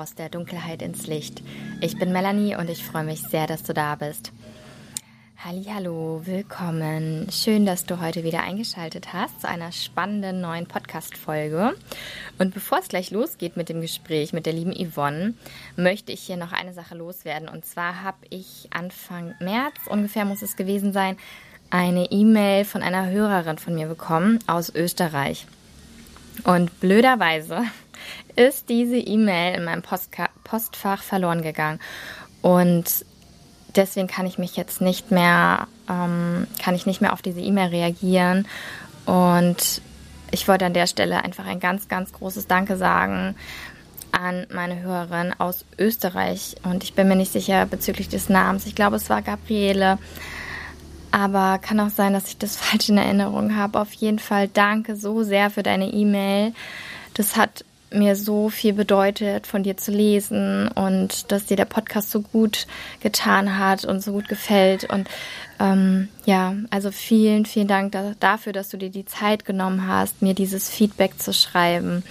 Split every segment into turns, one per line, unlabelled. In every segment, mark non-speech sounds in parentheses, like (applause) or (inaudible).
Aus der Dunkelheit ins Licht. Ich bin Melanie und ich freue mich sehr, dass du da bist. Hallo, willkommen. Schön, dass du heute wieder eingeschaltet hast zu einer spannenden neuen Podcast Folge. Und bevor es gleich losgeht mit dem Gespräch mit der lieben Yvonne, möchte ich hier noch eine Sache loswerden und zwar habe ich Anfang März ungefähr muss es gewesen sein, eine E-Mail von einer Hörerin von mir bekommen aus Österreich. Und blöderweise ist diese E-Mail in meinem Postka Postfach verloren gegangen. Und deswegen kann ich mich jetzt nicht mehr, ähm, kann ich nicht mehr auf diese E-Mail reagieren. Und ich wollte an der Stelle einfach ein ganz, ganz großes Danke sagen an meine Hörerin aus Österreich. Und ich bin mir nicht sicher bezüglich des Namens. Ich glaube, es war Gabriele. Aber kann auch sein, dass ich das (laughs) falsch in Erinnerung habe. Auf jeden Fall danke so sehr für deine E-Mail. Das hat mir so viel bedeutet, von dir zu lesen und dass dir der Podcast so gut getan hat und so gut gefällt. Und ähm, ja, also vielen, vielen Dank da, dafür, dass du dir die Zeit genommen hast, mir dieses Feedback zu schreiben.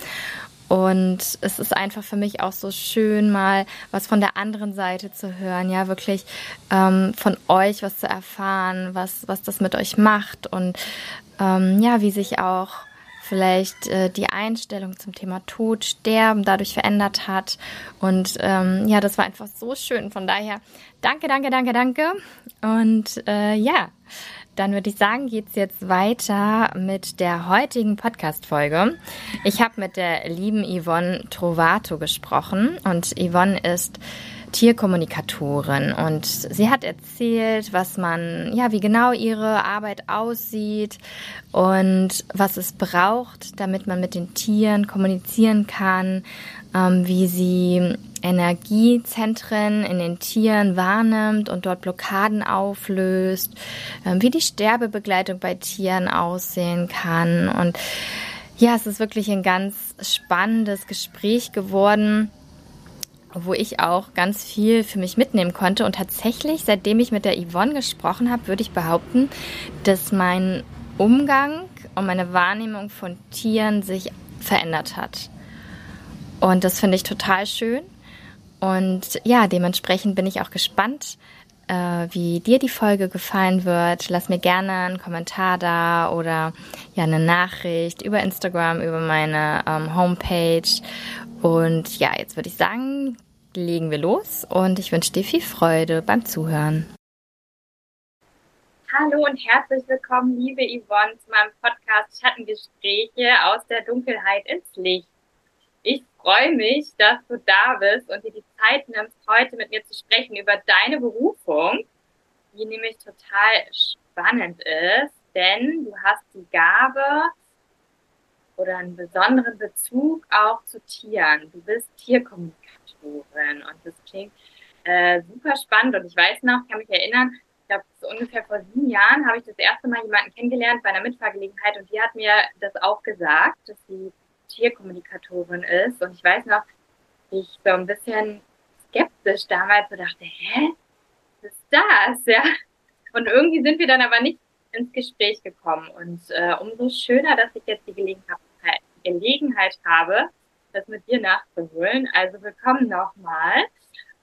Und es ist einfach für mich auch so schön, mal was von der anderen Seite zu hören, ja, wirklich ähm, von euch was zu erfahren, was, was das mit euch macht und ähm, ja, wie sich auch vielleicht äh, die Einstellung zum Thema Tod, Sterben dadurch verändert hat. Und ähm, ja, das war einfach so schön. Von daher, danke, danke, danke, danke. Und äh, ja, dann würde ich sagen, geht's jetzt weiter mit der heutigen Podcast-Folge. Ich habe mit der lieben Yvonne Trovato gesprochen und Yvonne ist Tierkommunikatorin. Und sie hat erzählt, was man, ja, wie genau ihre Arbeit aussieht und was es braucht, damit man mit den Tieren kommunizieren kann, ähm, wie sie Energiezentren in den Tieren wahrnimmt und dort Blockaden auflöst, ähm, wie die Sterbebegleitung bei Tieren aussehen kann. Und ja, es ist wirklich ein ganz spannendes Gespräch geworden wo ich auch ganz viel für mich mitnehmen konnte. Und tatsächlich, seitdem ich mit der Yvonne gesprochen habe, würde ich behaupten, dass mein Umgang und meine Wahrnehmung von Tieren sich verändert hat. Und das finde ich total schön. Und ja, dementsprechend bin ich auch gespannt, äh, wie dir die Folge gefallen wird. Lass mir gerne einen Kommentar da oder ja eine Nachricht über Instagram, über meine ähm, Homepage. Und ja, jetzt würde ich sagen, legen wir los und ich wünsche dir viel Freude beim Zuhören.
Hallo und herzlich willkommen, liebe Yvonne, zu meinem Podcast Schattengespräche aus der Dunkelheit ins Licht. Ich freue mich, dass du da bist und dir die Zeit nimmst, heute mit mir zu sprechen über deine Berufung, die nämlich total spannend ist, denn du hast die Gabe, oder einen besonderen Bezug auch zu Tieren. Du bist Tierkommunikatorin und das klingt äh, super spannend. Und ich weiß noch, kann mich erinnern, ich glaube, so ungefähr vor sieben Jahren habe ich das erste Mal jemanden kennengelernt bei einer Mitfahrgelegenheit und die hat mir das auch gesagt, dass sie Tierkommunikatorin ist. Und ich weiß noch, ich so ein bisschen skeptisch damals so dachte, hä, was ist das, ja? Und irgendwie sind wir dann aber nicht ins Gespräch gekommen. Und äh, umso schöner, dass ich jetzt die Gelegenheit Gelegenheit habe, das mit dir nachzuholen. Also willkommen nochmal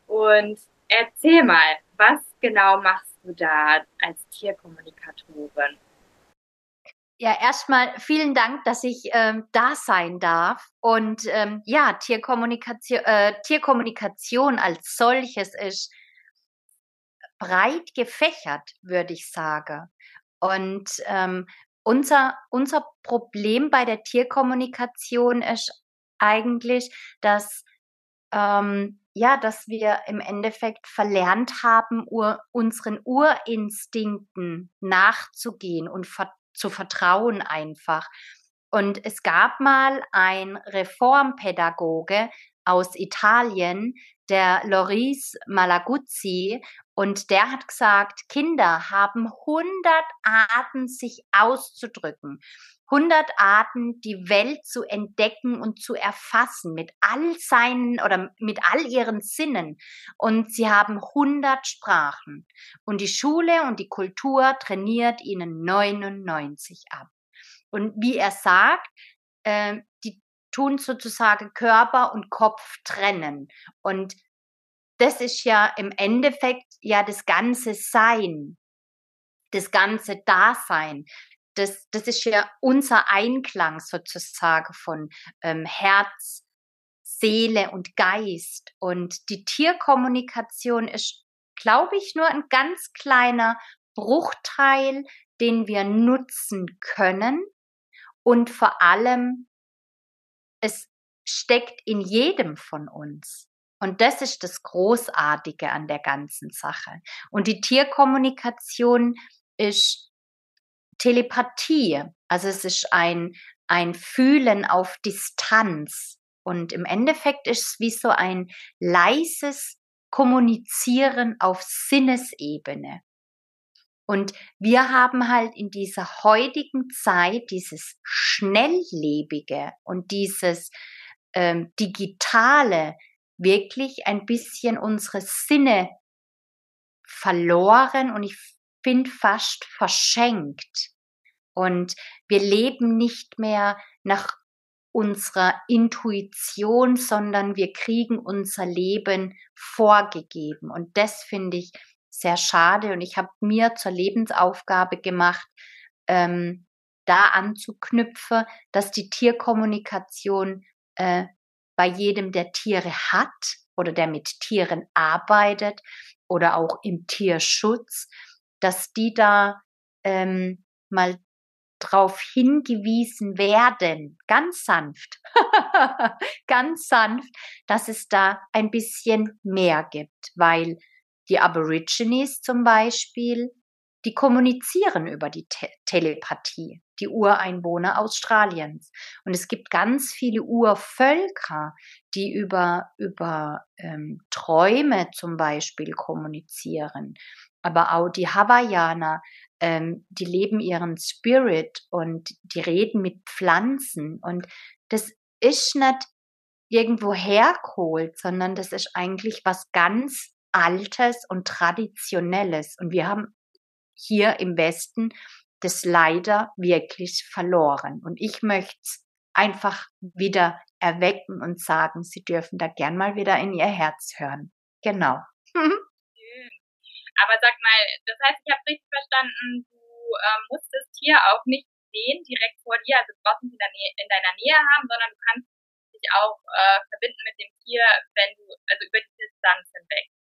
und erzähl mal, was genau machst du da als Tierkommunikatorin?
Ja, erstmal vielen Dank, dass ich ähm, da sein darf. Und ähm, ja, Tierkommunikation, äh, Tierkommunikation als solches ist breit gefächert, würde ich sagen. Und ähm, unser, unser Problem bei der Tierkommunikation ist eigentlich, dass, ähm, ja, dass wir im Endeffekt verlernt haben, ur, unseren Urinstinkten nachzugehen und ver zu vertrauen einfach. Und es gab mal ein Reformpädagoge aus Italien, der Loris Malaguzzi, und der hat gesagt, Kinder haben 100 Arten, sich auszudrücken. 100 Arten, die Welt zu entdecken und zu erfassen mit all seinen oder mit all ihren Sinnen. Und sie haben 100 Sprachen. Und die Schule und die Kultur trainiert ihnen 99 ab. Und wie er sagt, äh, die tun sozusagen Körper und Kopf trennen. Und das ist ja im Endeffekt ja das ganze Sein, das ganze Dasein. Das, das ist ja unser Einklang sozusagen von ähm, Herz, Seele und Geist. Und die Tierkommunikation ist, glaube ich, nur ein ganz kleiner Bruchteil, den wir nutzen können. Und vor allem, es steckt in jedem von uns. Und das ist das Großartige an der ganzen Sache. Und die Tierkommunikation ist Telepathie. Also es ist ein, ein Fühlen auf Distanz. Und im Endeffekt ist es wie so ein leises Kommunizieren auf Sinnesebene. Und wir haben halt in dieser heutigen Zeit dieses Schnelllebige und dieses ähm, Digitale wirklich ein bisschen unsere Sinne verloren und ich finde fast verschenkt. Und wir leben nicht mehr nach unserer Intuition, sondern wir kriegen unser Leben vorgegeben. Und das finde ich sehr schade. Und ich habe mir zur Lebensaufgabe gemacht, ähm, da anzuknüpfen, dass die Tierkommunikation äh, bei jedem, der Tiere hat oder der mit Tieren arbeitet oder auch im Tierschutz, dass die da ähm, mal drauf hingewiesen werden, ganz sanft, (laughs) ganz sanft, dass es da ein bisschen mehr gibt, weil die Aborigines zum Beispiel, die kommunizieren über die Te Telepathie, die Ureinwohner Australiens. Und es gibt ganz viele Urvölker, die über, über ähm, Träume zum Beispiel kommunizieren. Aber auch die Hawaiianer, ähm, die leben ihren Spirit und die reden mit Pflanzen. Und das ist nicht irgendwo hergeholt, sondern das ist eigentlich was ganz Altes und Traditionelles. Und wir haben hier im Westen das leider wirklich verloren. Und ich möchte es einfach wieder erwecken und sagen, Sie dürfen da gern mal wieder in Ihr Herz hören. Genau. (laughs)
Aber sag mal, das heißt, ich habe richtig verstanden, du ähm, musst das Tier auch nicht sehen, direkt vor dir, also draußen in, in deiner Nähe haben, sondern du kannst dich auch äh, verbinden mit dem Tier, wenn du, also über die Distanz hinweg.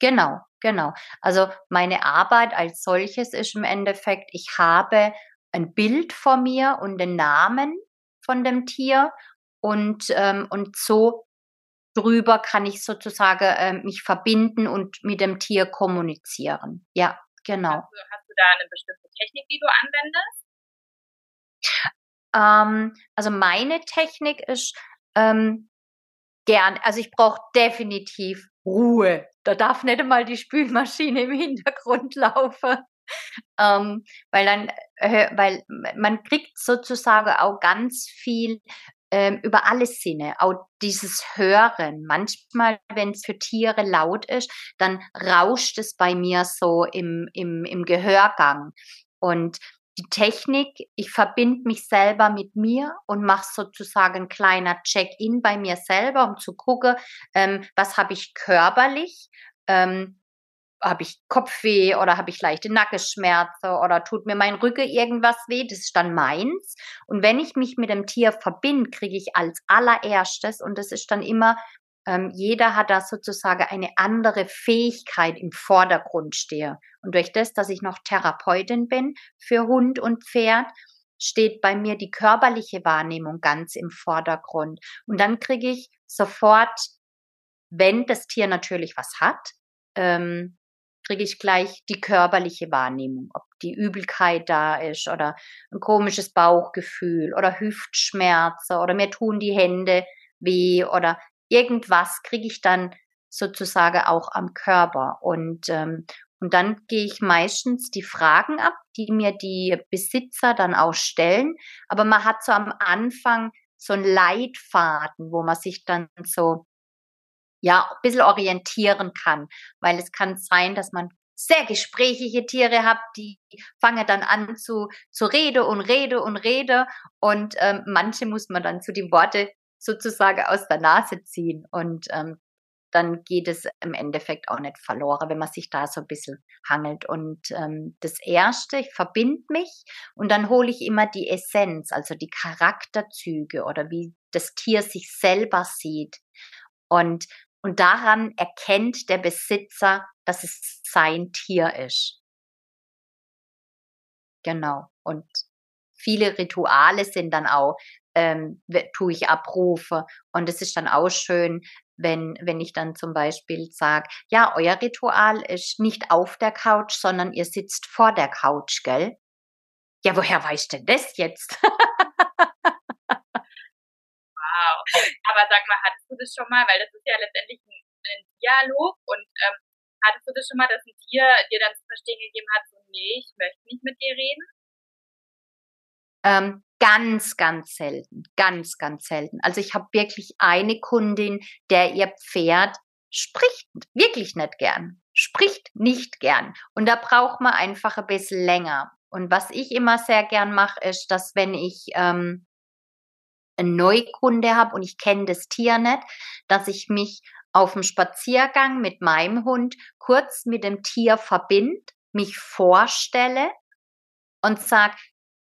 Genau, genau. Also meine Arbeit als solches ist im Endeffekt, ich habe ein Bild vor mir und den Namen von dem Tier und, ähm, und so drüber kann ich sozusagen äh, mich verbinden und mit dem Tier kommunizieren. Ja, genau.
Hast du, hast du da eine bestimmte Technik, die du
anwendest? Ähm, also meine Technik ist ähm, gern, also ich brauche definitiv Ruhe. Da darf nicht einmal die Spülmaschine im Hintergrund laufen. Ähm, weil dann, äh, weil man kriegt sozusagen auch ganz viel ähm, über alle Sinne, auch dieses Hören. Manchmal, wenn es für Tiere laut ist, dann rauscht es bei mir so im, im, im Gehörgang. Und die Technik, ich verbinde mich selber mit mir und mache sozusagen ein kleiner Check-in bei mir selber, um zu gucken, ähm, was habe ich körperlich, ähm, habe ich Kopfweh oder habe ich leichte Nackenschmerzen oder tut mir mein Rücken irgendwas weh, das ist dann meins. Und wenn ich mich mit dem Tier verbinde, kriege ich als allererstes, und das ist dann immer ähm, jeder hat da sozusagen eine andere Fähigkeit im Vordergrund stehe. Und durch das, dass ich noch Therapeutin bin für Hund und Pferd, steht bei mir die körperliche Wahrnehmung ganz im Vordergrund. Und dann kriege ich sofort, wenn das Tier natürlich was hat, ähm, kriege ich gleich die körperliche Wahrnehmung, ob die Übelkeit da ist oder ein komisches Bauchgefühl oder Hüftschmerzen oder mir tun die Hände weh oder irgendwas kriege ich dann sozusagen auch am Körper. Und, ähm, und dann gehe ich meistens die Fragen ab, die mir die Besitzer dann auch stellen. Aber man hat so am Anfang so einen Leitfaden, wo man sich dann so ja, ein bisschen orientieren kann, weil es kann sein, dass man sehr gesprächige Tiere habe, die fangen dann an zu, zu Rede und Rede und Rede. Und ähm, manche muss man dann zu den Worte sozusagen aus der Nase ziehen. Und ähm, dann geht es im Endeffekt auch nicht verloren, wenn man sich da so ein bisschen hangelt. Und ähm, das Erste, ich verbinde mich und dann hole ich immer die Essenz, also die Charakterzüge oder wie das Tier sich selber sieht. Und, und daran erkennt der Besitzer, dass es sein Tier ist. Genau. Und viele Rituale sind dann auch, ähm, tue ich Abrufe. Und es ist dann auch schön, wenn, wenn ich dann zum Beispiel sage, ja, euer Ritual ist nicht auf der Couch, sondern ihr sitzt vor der Couch, gell? Ja, woher weißt du das jetzt? (laughs) wow.
Aber sag mal, hattest du das schon mal, weil das ist ja letztendlich ein, ein Dialog und ähm, hattest du das schon mal, dass ein Tier dir dann zu verstehen gegeben hat, so, nee, ich möchte nicht mit dir reden?
Ähm, ganz, ganz selten, ganz, ganz selten. Also ich habe wirklich eine Kundin, der ihr Pferd spricht wirklich nicht gern, spricht nicht gern. Und da braucht man einfach ein bisschen länger. Und was ich immer sehr gern mache, ist, dass wenn ich ähm, einen Neukunde habe und ich kenne das Tier nicht, dass ich mich auf dem Spaziergang mit meinem Hund kurz mit dem Tier verbinde, mich vorstelle und sage,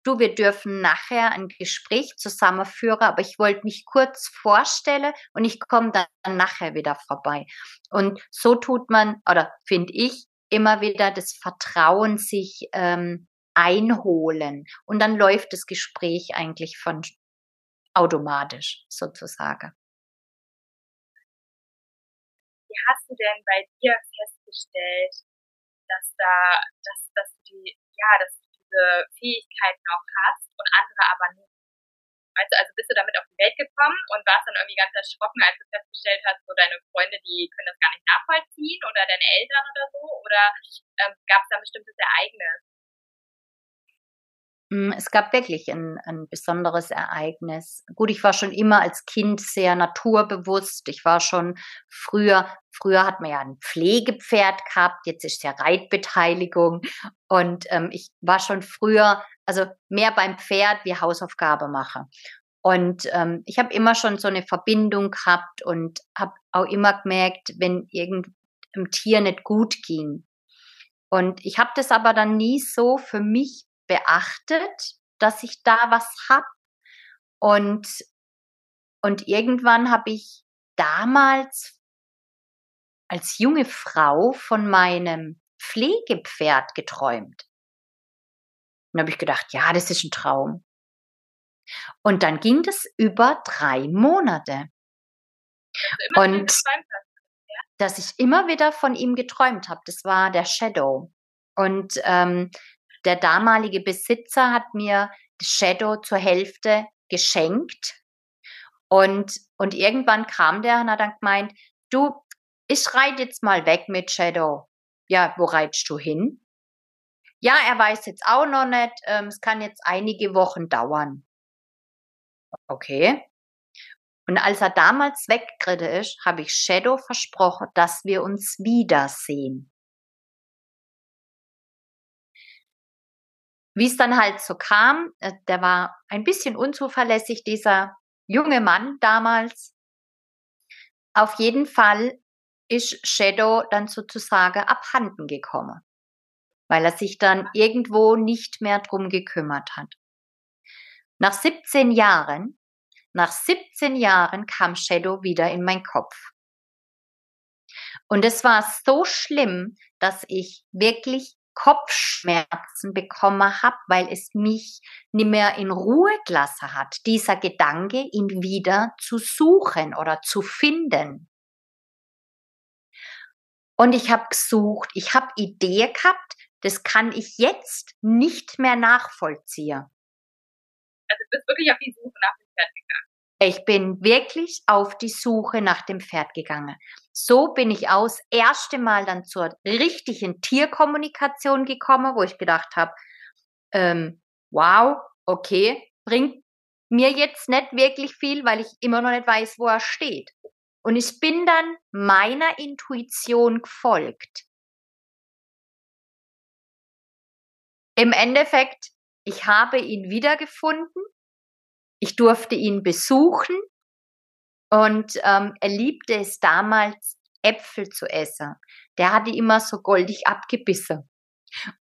du, wir dürfen nachher ein Gespräch zusammenführen, aber ich wollte mich kurz vorstellen und ich komme dann nachher wieder vorbei. Und so tut man, oder finde ich, immer wieder das Vertrauen sich ähm, einholen. Und dann läuft das Gespräch eigentlich von automatisch sozusagen.
Wie hast du denn bei dir festgestellt, dass da, dass, dass du die, ja, dass diese Fähigkeit noch hast und andere aber nicht. Weißt du, also bist du damit auf die Welt gekommen und warst dann irgendwie ganz erschrocken, als du festgestellt hast, so deine Freunde, die können das gar nicht nachvollziehen oder deine Eltern oder so? Oder ähm, gab es da ein bestimmtes Ereignis?
Hm, es gab wirklich ein, ein besonderes Ereignis. Gut, ich war schon immer als Kind sehr naturbewusst. Ich war schon früher, früher hat man ja ein Pflegepferd gehabt, jetzt ist ja Reitbeteiligung. Und ähm, ich war schon früher, also mehr beim Pferd wie Hausaufgabe mache. Und ähm, ich habe immer schon so eine Verbindung gehabt und habe auch immer gemerkt, wenn irgendeinem Tier nicht gut ging. Und ich habe das aber dann nie so für mich beachtet, dass ich da was hab. Und, und irgendwann habe ich damals als junge Frau von meinem Pflegepferd geträumt. Und habe ich gedacht, ja, das ist ein Traum. Und dann ging das über drei Monate. Also und dass ich immer wieder von ihm geträumt habe, das war der Shadow. Und ähm, der damalige Besitzer hat mir Shadow zur Hälfte geschenkt. Und, und irgendwann kam der und hat dann gemeint, du, ich reite jetzt mal weg mit Shadow. Ja, wo reitest du hin? Ja, er weiß jetzt auch noch nicht. Ähm, es kann jetzt einige Wochen dauern. Okay. Und als er damals weggeritten ist, habe ich Shadow versprochen, dass wir uns wiedersehen. Wie es dann halt so kam, äh, der war ein bisschen unzuverlässig, dieser junge Mann damals. Auf jeden Fall ist Shadow dann sozusagen abhanden gekommen, weil er sich dann irgendwo nicht mehr drum gekümmert hat. Nach 17 Jahren, nach 17 Jahren kam Shadow wieder in meinen Kopf. Und es war so schlimm, dass ich wirklich Kopfschmerzen bekommen habe, weil es mich nicht mehr in Ruhe gelassen hat, dieser Gedanke, ihn wieder zu suchen oder zu finden. Und ich habe gesucht, ich habe Idee gehabt, das kann ich jetzt nicht mehr nachvollziehen.
Also du bist wirklich auf die Suche nach dem Pferd gegangen.
Ich bin wirklich auf die Suche nach dem Pferd gegangen. So bin ich aus erste Mal dann zur richtigen Tierkommunikation gekommen, wo ich gedacht habe, ähm, wow, okay, bringt mir jetzt nicht wirklich viel, weil ich immer noch nicht weiß, wo er steht. Und ich bin dann meiner Intuition gefolgt. im Endeffekt, ich habe ihn wiedergefunden. Ich durfte ihn besuchen und ähm, er liebte es damals, Äpfel zu essen. Der hatte immer so goldig abgebissen.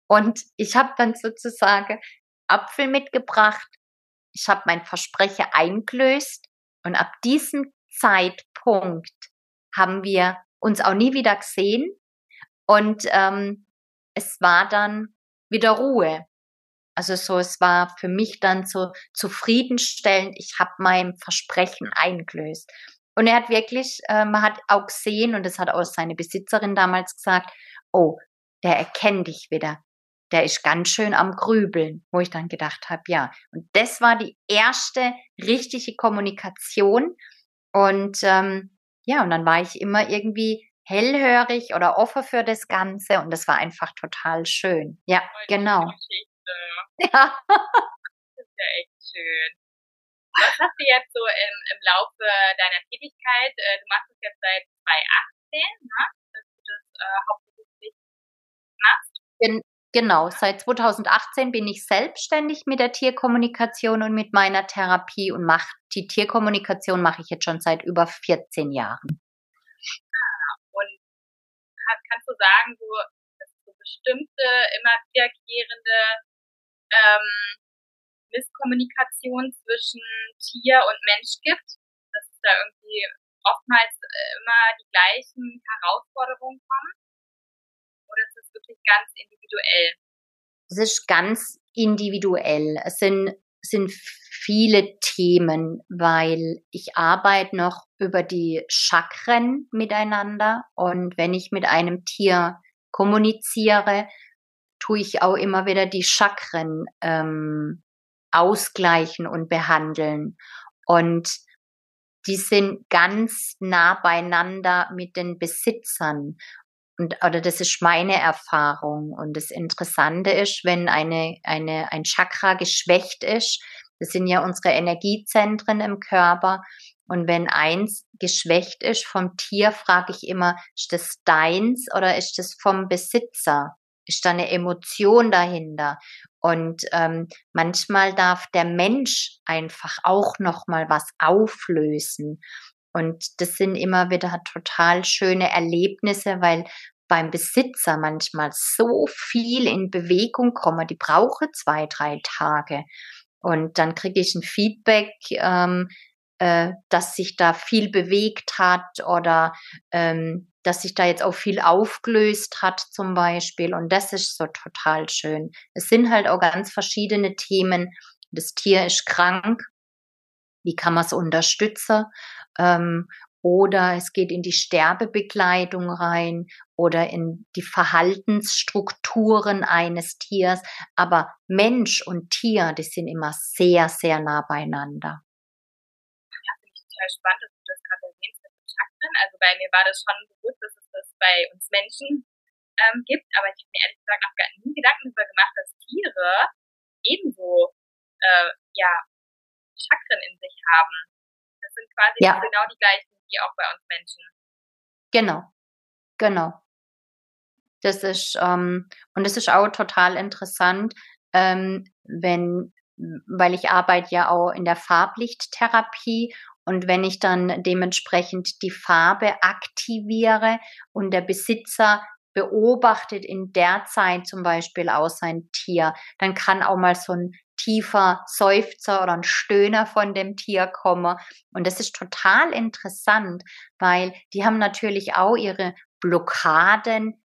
Und ich habe dann sozusagen Apfel mitgebracht. Ich habe mein Versprechen eingelöst und ab diesem Zeitpunkt haben wir uns auch nie wieder gesehen. Und ähm, es war dann wieder Ruhe. Also so, es war für mich dann so zufriedenstellend. Ich habe mein Versprechen eingelöst. Und er hat wirklich, äh, man hat auch gesehen, und das hat auch seine Besitzerin damals gesagt, oh, der erkennt dich wieder. Der ist ganz schön am Grübeln, wo ich dann gedacht habe, ja. Und das war die erste richtige Kommunikation. Und ähm, ja, und dann war ich immer irgendwie hellhörig oder offen für das Ganze und das war einfach total schön. Ja, genau. (laughs)
Ja. Das ist ja echt schön. Was hast du jetzt so im, im Laufe deiner Tätigkeit? Äh, du machst es jetzt seit 2018, ne? dass du das äh, hauptberuflich machst?
Gen genau, seit 2018 bin ich selbstständig mit der Tierkommunikation und mit meiner Therapie und mache die Tierkommunikation mache ich jetzt schon seit über 14 Jahren.
Ah, und kannst du sagen, so, dass so bestimmte, immer wiederkehrende ähm, Misskommunikation zwischen Tier und Mensch gibt, dass da irgendwie oftmals äh, immer die gleichen Herausforderungen kommen? Oder ist es wirklich ganz individuell?
Es ist ganz individuell. Es sind, sind viele Themen, weil ich arbeite noch über die Chakren miteinander und wenn ich mit einem Tier kommuniziere, tue ich auch immer wieder die Chakren ähm, ausgleichen und behandeln. Und die sind ganz nah beieinander mit den Besitzern. Und, oder das ist meine Erfahrung. Und das Interessante ist, wenn eine, eine, ein Chakra geschwächt ist, das sind ja unsere Energiezentren im Körper. Und wenn eins geschwächt ist vom Tier, frage ich immer, ist das deins oder ist das vom Besitzer? Ist da eine Emotion dahinter? Und ähm, manchmal darf der Mensch einfach auch noch mal was auflösen. Und das sind immer wieder total schöne Erlebnisse, weil beim Besitzer manchmal so viel in Bewegung kommen, die brauche zwei, drei Tage. Und dann kriege ich ein Feedback, ähm, äh, dass sich da viel bewegt hat oder ähm, dass sich da jetzt auch viel aufgelöst hat zum Beispiel. Und das ist so total schön. Es sind halt auch ganz verschiedene Themen. Das Tier ist krank. Wie kann man es unterstützen? Ähm, oder es geht in die Sterbebegleitung rein oder in die Verhaltensstrukturen eines Tiers. Aber Mensch und Tier, die sind immer sehr, sehr nah beieinander.
Ja, finde ich total spannend, Chakren. Also bei mir war das schon bewusst, dass es das bei uns Menschen ähm, gibt, aber ich habe mir ehrlich gesagt noch gar nie Gedanken darüber gemacht, dass Tiere ebenso äh, ja, Chakren in sich haben. Das sind quasi ja. genau die gleichen wie auch bei uns Menschen.
Genau, genau. Das ist, ähm, und das ist auch total interessant, ähm, wenn, weil ich arbeite ja auch in der Farblichttherapie und wenn ich dann dementsprechend die Farbe aktiviere und der Besitzer beobachtet in der Zeit zum Beispiel auch sein Tier, dann kann auch mal so ein tiefer Seufzer oder ein Stöhner von dem Tier komme. Und das ist total interessant, weil die haben natürlich auch ihre Blockaden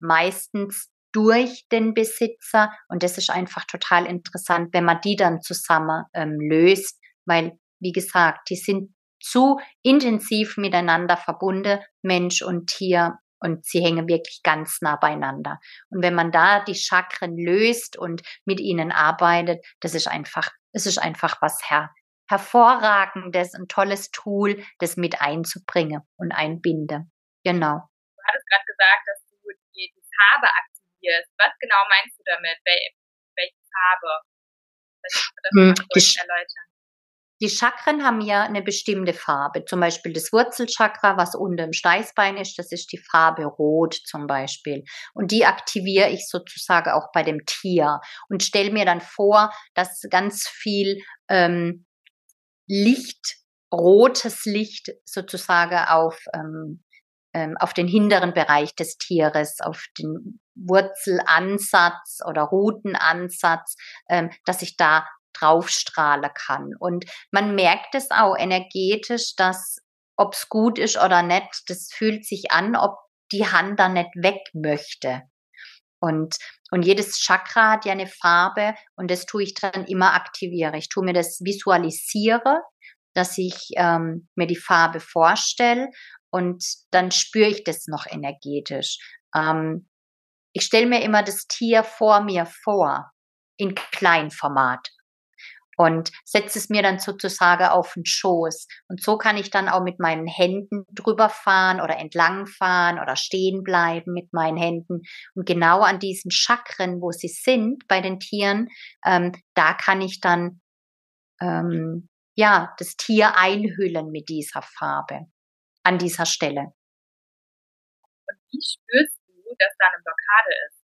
meistens durch den Besitzer. Und das ist einfach total interessant, wenn man die dann zusammen ähm, löst, weil, wie gesagt, die sind zu intensiv miteinander verbunden, Mensch und Tier und sie hängen wirklich ganz nah beieinander. Und wenn man da die Chakren löst und mit ihnen arbeitet, das ist einfach, es ist einfach was her hervorragendes, ein tolles Tool, das mit einzubringen und einbinden. Genau.
Du hattest gerade gesagt, dass du die, die Farbe aktivierst. Was genau meinst du damit? Wel welche Farbe? Das, das hm,
die, erläutern. Die Chakren haben ja eine bestimmte Farbe. Zum Beispiel das Wurzelchakra, was unter dem Steißbein ist, das ist die Farbe Rot zum Beispiel. Und die aktiviere ich sozusagen auch bei dem Tier und stelle mir dann vor, dass ganz viel ähm, Licht, rotes Licht sozusagen auf ähm, ähm, auf den hinteren Bereich des Tieres, auf den Wurzelansatz oder Rutenansatz, ähm, dass ich da draufstrahlen kann. Und man merkt es auch energetisch, dass ob es gut ist oder nicht, das fühlt sich an, ob die Hand da nicht weg möchte. Und, und jedes Chakra hat ja eine Farbe und das tue ich dann immer aktiviere. Ich tue mir das visualisiere, dass ich ähm, mir die Farbe vorstelle und dann spüre ich das noch energetisch. Ähm, ich stelle mir immer das Tier vor mir vor, in Kleinformat und setze es mir dann sozusagen auf den Schoß. Und so kann ich dann auch mit meinen Händen drüber fahren oder entlang fahren oder stehen bleiben mit meinen Händen. Und genau an diesen Chakren, wo sie sind bei den Tieren, ähm, da kann ich dann ähm, ja das Tier einhüllen mit dieser Farbe an dieser Stelle.
Und wie spürst du, dass da eine Blockade ist?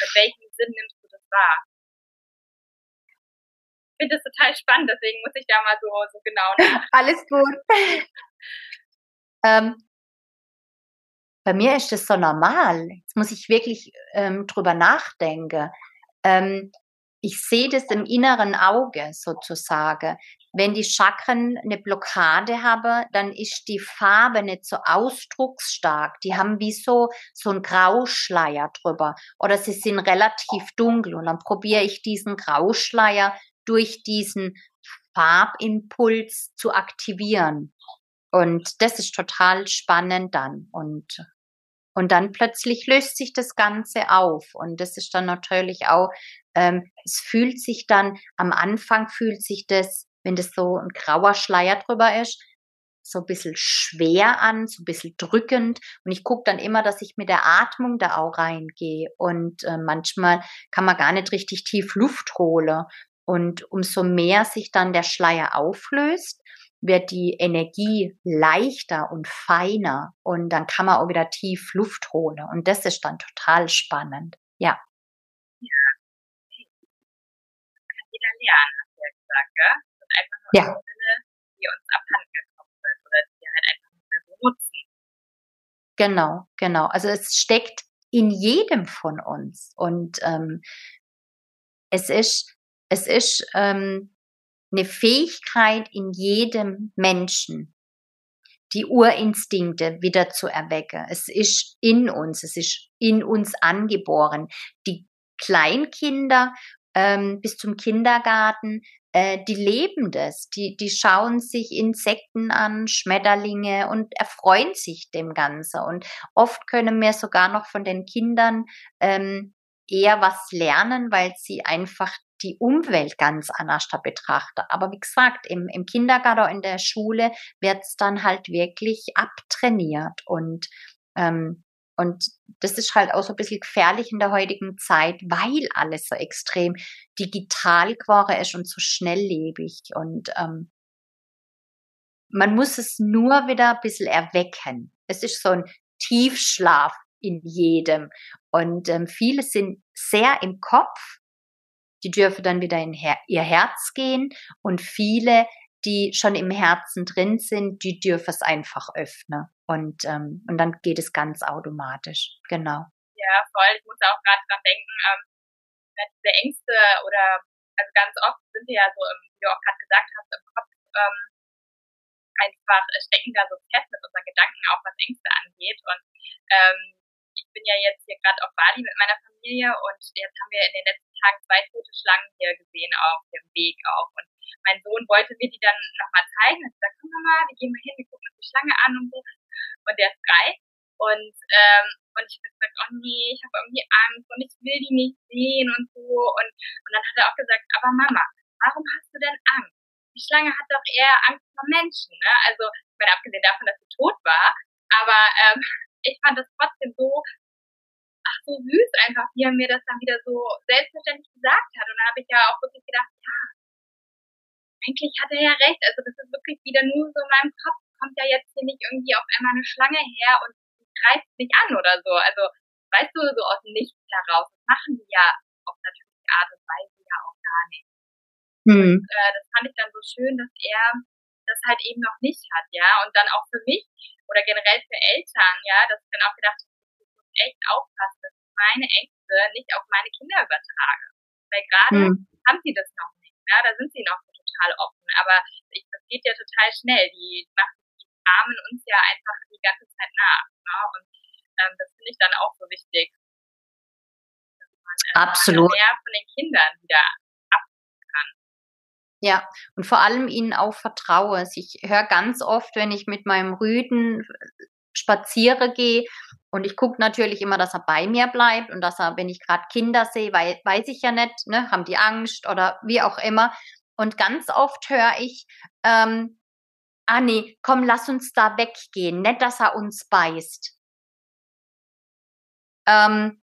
Mit welchem Sinn nimmst du das wahr? Finde das total spannend, deswegen muss ich da mal so, so genau nach. (laughs)
Alles gut. (laughs) ähm, bei mir ist das so normal. Jetzt muss ich wirklich ähm, drüber nachdenken. Ähm, ich sehe das im inneren Auge sozusagen. Wenn die Chakren eine Blockade haben, dann ist die Farbe nicht so ausdrucksstark. Die haben wie so, so ein Grauschleier drüber. Oder sie sind relativ dunkel. Und dann probiere ich diesen Grauschleier durch diesen Farbimpuls zu aktivieren. Und das ist total spannend dann. Und und dann plötzlich löst sich das Ganze auf. Und das ist dann natürlich auch, ähm, es fühlt sich dann, am Anfang fühlt sich das, wenn das so ein grauer Schleier drüber ist, so ein bisschen schwer an, so ein bisschen drückend. Und ich gucke dann immer, dass ich mit der Atmung da auch reingehe. Und äh, manchmal kann man gar nicht richtig tief Luft holen. Und umso mehr sich dann der Schleier auflöst, wird die Energie leichter und feiner und dann kann man auch wieder tief Luft holen und das ist dann total spannend. Ja.
Ja. Kann jeder lernen, hast du ja gesagt, gell? Das sind einfach nur ja. Sinne, die uns abhanden gekommen sind oder die wir halt einfach nicht mehr so nutzen.
Genau, genau. Also es steckt in jedem von uns und ähm, es ist es ist ähm, eine Fähigkeit in jedem Menschen, die Urinstinkte wieder zu erwecken. Es ist in uns, es ist in uns angeboren. Die Kleinkinder ähm, bis zum Kindergarten, äh, die leben das, die, die schauen sich Insekten an, Schmetterlinge und erfreuen sich dem Ganzen. Und oft können wir sogar noch von den Kindern ähm, eher was lernen, weil sie einfach die Umwelt ganz anders betrachte. Aber wie gesagt, im, im Kindergarten in der Schule wird es dann halt wirklich abtrainiert und ähm, und das ist halt auch so ein bisschen gefährlich in der heutigen Zeit, weil alles so extrem digital geworden ist und so schnelllebig. Und ähm, man muss es nur wieder ein bisschen erwecken. Es ist so ein Tiefschlaf in jedem. Und ähm, viele sind sehr im Kopf die dürfen dann wieder in Her ihr Herz gehen und viele, die schon im Herzen drin sind, die dürfen es einfach öffnen und, ähm, und dann geht es ganz automatisch. Genau.
Ja, voll. Ich muss auch gerade dran denken, ähm, diese Ängste oder, also ganz oft sind wir ja so, im, wie du auch gerade gesagt hast, im Kopf ähm, einfach stecken da so fest mit unseren Gedanken, auch was Ängste angeht. Und ähm, ich bin ja jetzt hier gerade auf Bali mit meiner Familie und jetzt haben wir in den letzten Tagen zwei tote Schlangen hier gesehen auf dem Weg auch. Und mein Sohn wollte mir die dann nochmal zeigen und gesagt, komm mal, wir gehen mal hin, wir gucken uns die Schlange an und so. Und der ist drei. Und, ähm, und ich habe gesagt, oh nee, ich habe irgendwie Angst und ich will die nicht sehen und so. Und, und dann hat er auch gesagt, aber Mama, warum hast du denn Angst? Die Schlange hat doch eher Angst vor Menschen, ne? Also, ich meine, abgesehen davon, dass sie tot war, aber ähm, ich fand das trotzdem so, ach, so süß einfach, wie er mir das dann wieder so selbstverständlich gesagt hat. Und da habe ich ja auch wirklich gedacht, ja, eigentlich hat er ja recht. Also das ist wirklich wieder nur so in meinem Kopf. Kommt ja jetzt hier nicht irgendwie auf einmal eine Schlange her und greift mich an oder so. Also, weißt du, so aus dem Nichts heraus. Das machen die ja auf natürliche Art und Weise ja auch gar nicht. Hm. Und, äh, das fand ich dann so schön, dass er das halt eben noch nicht hat, ja. Und dann auch für mich oder generell für Eltern, ja, dass ich dann auch gedacht habe, ich muss echt aufpassen, dass ich meine Ängste nicht auf meine Kinder übertrage. Weil gerade hm. haben sie das noch nicht, ja, da sind sie noch total offen. Aber ich, das geht ja total schnell. Die machen die ahmen uns ja einfach die ganze Zeit nach. Ne? Und ähm, das finde ich dann auch so wichtig.
Dass man äh, Absolut.
mehr von den Kindern wieder
ja, und vor allem ihnen auch vertraue. Also ich höre ganz oft, wenn ich mit meinem Rüden spaziere gehe, und ich gucke natürlich immer, dass er bei mir bleibt und dass er, wenn ich gerade Kinder sehe, weil, weiß ich ja nicht, ne, haben die Angst oder wie auch immer. Und ganz oft höre ich, ähm, ah nee, komm, lass uns da weggehen, nicht, dass er uns beißt. Ähm,